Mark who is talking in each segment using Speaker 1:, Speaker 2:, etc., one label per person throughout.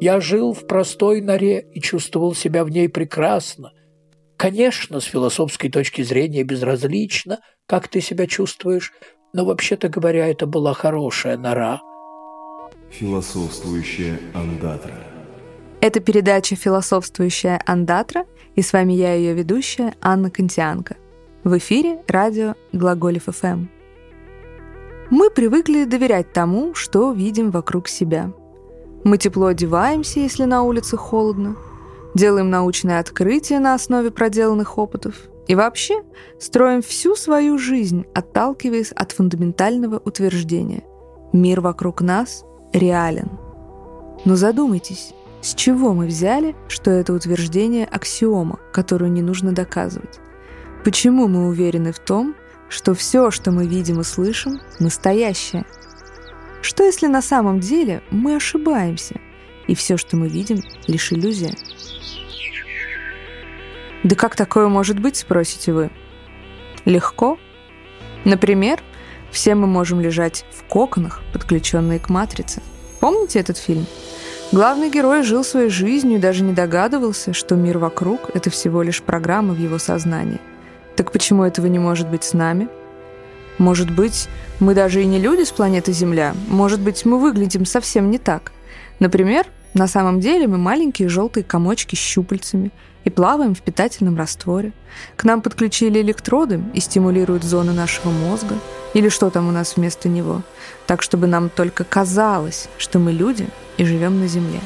Speaker 1: Я жил в простой норе и чувствовал себя в ней прекрасно. Конечно, с философской точки зрения безразлично, как ты себя чувствуешь, но вообще-то говоря, это была хорошая нора.
Speaker 2: Философствующая андатра.
Speaker 3: Это передача «Философствующая андатра», и с вами я, ее ведущая, Анна Контианко. В эфире радио «Глаголев ФМ». Мы привыкли доверять тому, что видим вокруг себя. Мы тепло одеваемся, если на улице холодно, делаем научные открытия на основе проделанных опытов и вообще строим всю свою жизнь, отталкиваясь от фундаментального утверждения «Мир вокруг нас реален». Но задумайтесь, с чего мы взяли, что это утверждение аксиома, которую не нужно доказывать? Почему мы уверены в том, что все, что мы видим и слышим, настоящее. Что если на самом деле мы ошибаемся, и все, что мы видим, лишь иллюзия? Да как такое может быть, спросите вы? Легко. Например, все мы можем лежать в коконах, подключенные к матрице. Помните этот фильм? Главный герой жил своей жизнью и даже не догадывался, что мир вокруг — это всего лишь программа в его сознании — так почему этого не может быть с нами? Может быть, мы даже и не люди с планеты Земля. Может быть, мы выглядим совсем не так. Например, на самом деле мы маленькие желтые комочки с щупальцами и плаваем в питательном растворе. К нам подключили электроды и стимулируют зоны нашего мозга, или что там у нас вместо него, так чтобы нам только казалось, что мы люди и живем на Земле.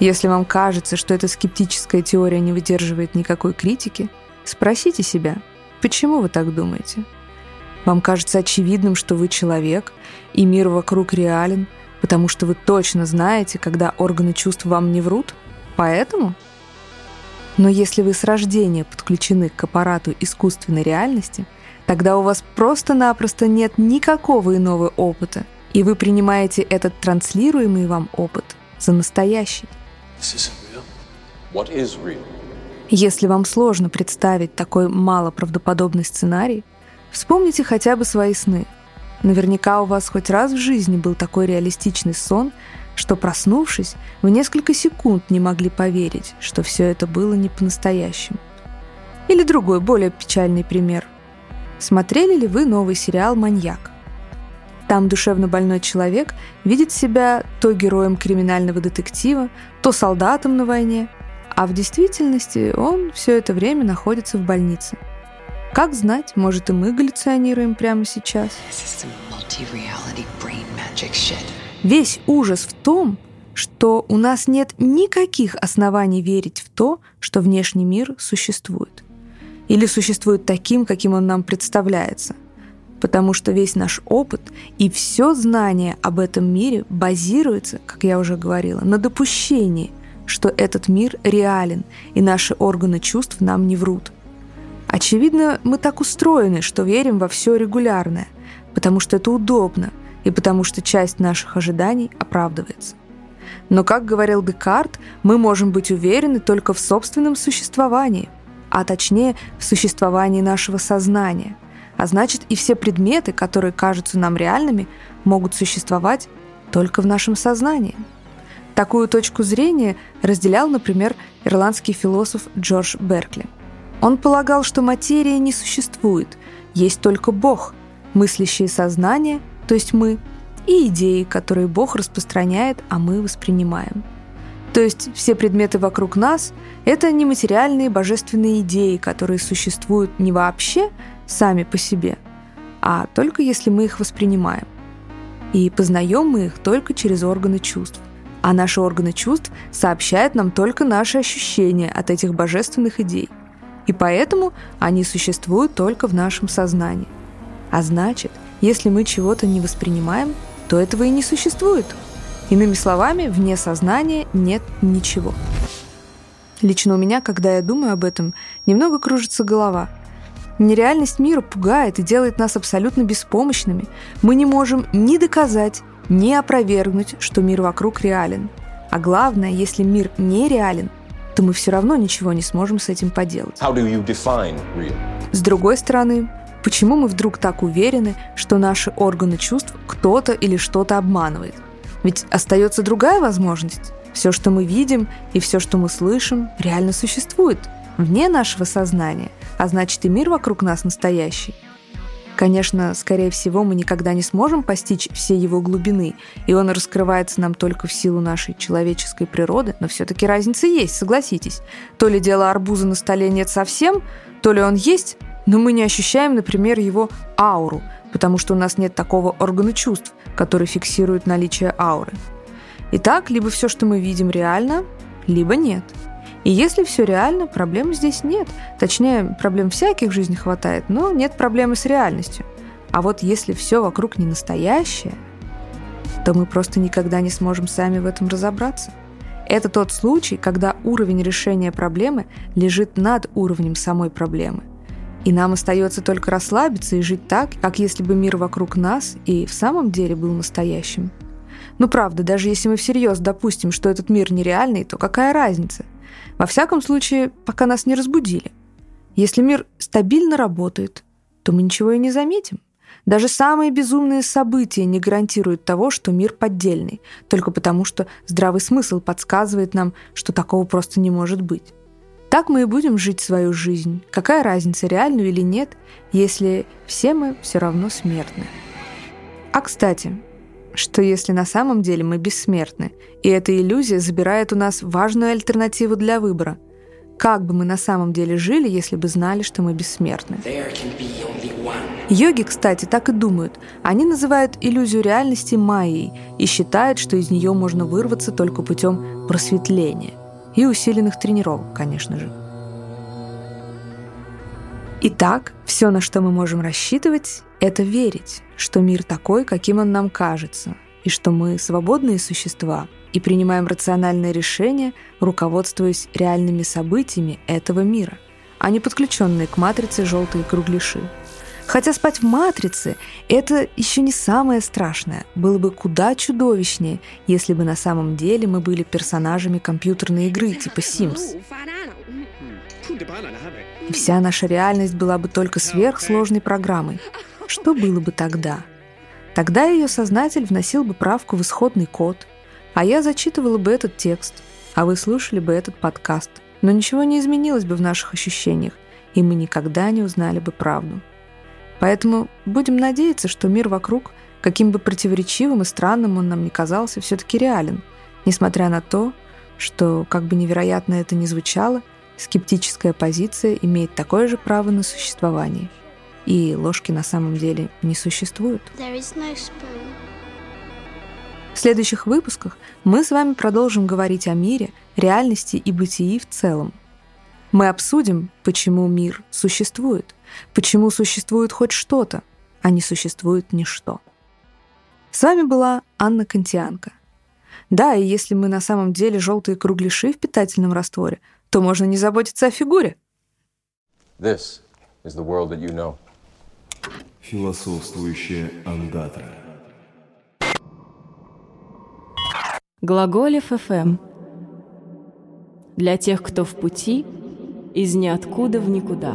Speaker 3: Если вам кажется, что эта скептическая теория не выдерживает никакой критики – Спросите себя, почему вы так думаете? Вам кажется очевидным, что вы человек, и мир вокруг реален, потому что вы точно знаете, когда органы чувств вам не врут? Поэтому? Но если вы с рождения подключены к аппарату искусственной реальности, тогда у вас просто-напросто нет никакого иного опыта, и вы принимаете этот транслируемый вам опыт за настоящий. Если вам сложно представить такой малоправдоподобный сценарий, вспомните хотя бы свои сны. Наверняка у вас хоть раз в жизни был такой реалистичный сон, что, проснувшись, вы несколько секунд не могли поверить, что все это было не по-настоящему. Или другой, более печальный пример. Смотрели ли вы новый сериал «Маньяк»? Там душевно больной человек видит себя то героем криминального детектива, то солдатом на войне – а в действительности он все это время находится в больнице. Как знать, может и мы галлюционируем прямо сейчас. Весь ужас в том, что у нас нет никаких оснований верить в то, что внешний мир существует. Или существует таким, каким он нам представляется. Потому что весь наш опыт и все знание об этом мире базируется, как я уже говорила, на допущении – что этот мир реален, и наши органы чувств нам не врут. Очевидно, мы так устроены, что верим во все регулярное, потому что это удобно, и потому что часть наших ожиданий оправдывается. Но, как говорил Декарт, мы можем быть уверены только в собственном существовании, а точнее в существовании нашего сознания. А значит, и все предметы, которые кажутся нам реальными, могут существовать только в нашем сознании. Такую точку зрения разделял, например, ирландский философ Джордж Беркли. Он полагал, что материя не существует, есть только Бог, мыслящее сознание, то есть мы, и идеи, которые Бог распространяет, а мы воспринимаем. То есть все предметы вокруг нас — это нематериальные божественные идеи, которые существуют не вообще сами по себе, а только если мы их воспринимаем. И познаем мы их только через органы чувств а наши органы чувств сообщают нам только наши ощущения от этих божественных идей. И поэтому они существуют только в нашем сознании. А значит, если мы чего-то не воспринимаем, то этого и не существует. Иными словами, вне сознания нет ничего. Лично у меня, когда я думаю об этом, немного кружится голова. Нереальность мира пугает и делает нас абсолютно беспомощными. Мы не можем ни доказать, не опровергнуть, что мир вокруг реален. А главное, если мир не реален, то мы все равно ничего не сможем с этим поделать. С другой стороны, почему мы вдруг так уверены, что наши органы чувств кто-то или что-то обманывает? Ведь остается другая возможность. Все, что мы видим и все, что мы слышим, реально существует вне нашего сознания, а значит и мир вокруг нас настоящий. Конечно, скорее всего, мы никогда не сможем постичь все его глубины, и он раскрывается нам только в силу нашей человеческой природы, но все-таки разница есть, согласитесь. То ли дело арбуза на столе нет совсем, то ли он есть, но мы не ощущаем, например, его ауру, потому что у нас нет такого органа чувств, который фиксирует наличие ауры. Итак, либо все, что мы видим, реально, либо нет – и если все реально, проблем здесь нет. Точнее, проблем всяких в жизни хватает, но нет проблемы с реальностью. А вот если все вокруг не настоящее, то мы просто никогда не сможем сами в этом разобраться. Это тот случай, когда уровень решения проблемы лежит над уровнем самой проблемы. И нам остается только расслабиться и жить так, как если бы мир вокруг нас и в самом деле был настоящим. Ну правда, даже если мы всерьез допустим, что этот мир нереальный, то какая разница? Во всяком случае, пока нас не разбудили. Если мир стабильно работает, то мы ничего и не заметим. Даже самые безумные события не гарантируют того, что мир поддельный, только потому что здравый смысл подсказывает нам, что такого просто не может быть. Так мы и будем жить свою жизнь. Какая разница, реальную или нет, если все мы все равно смертны. А кстати, что если на самом деле мы бессмертны, и эта иллюзия забирает у нас важную альтернативу для выбора. Как бы мы на самом деле жили, если бы знали, что мы бессмертны? Йоги, кстати, так и думают. Они называют иллюзию реальности майей и считают, что из нее можно вырваться только путем просветления. И усиленных тренировок, конечно же. Итак, все, на что мы можем рассчитывать, это верить, что мир такой, каким он нам кажется, и что мы свободные существа и принимаем рациональные решения, руководствуясь реальными событиями этого мира, а не подключенные к матрице желтые кругляши. Хотя спать в матрице – это еще не самое страшное. Было бы куда чудовищнее, если бы на самом деле мы были персонажами компьютерной игры типа Sims. Вся наша реальность была бы только сверхсложной программой – что было бы тогда? Тогда ее сознатель вносил бы правку в исходный код, а я зачитывала бы этот текст, а вы слушали бы этот подкаст. Но ничего не изменилось бы в наших ощущениях, и мы никогда не узнали бы правду. Поэтому будем надеяться, что мир вокруг, каким бы противоречивым и странным он нам ни казался, все-таки реален, несмотря на то, что, как бы невероятно это ни звучало, скептическая позиция имеет такое же право на существование – и ложки на самом деле не существует. No в следующих выпусках мы с вами продолжим говорить о мире, реальности и бытии в целом. Мы обсудим, почему мир существует, почему существует хоть что-то, а не существует ничто. С вами была Анна Кантианка. Да, и если мы на самом деле желтые кругляши в питательном растворе, то можно не заботиться о фигуре. This is the world that you know.
Speaker 2: Философствующая андатра.
Speaker 4: Глаголев ФМ. Для тех, кто в пути, из ниоткуда в никуда.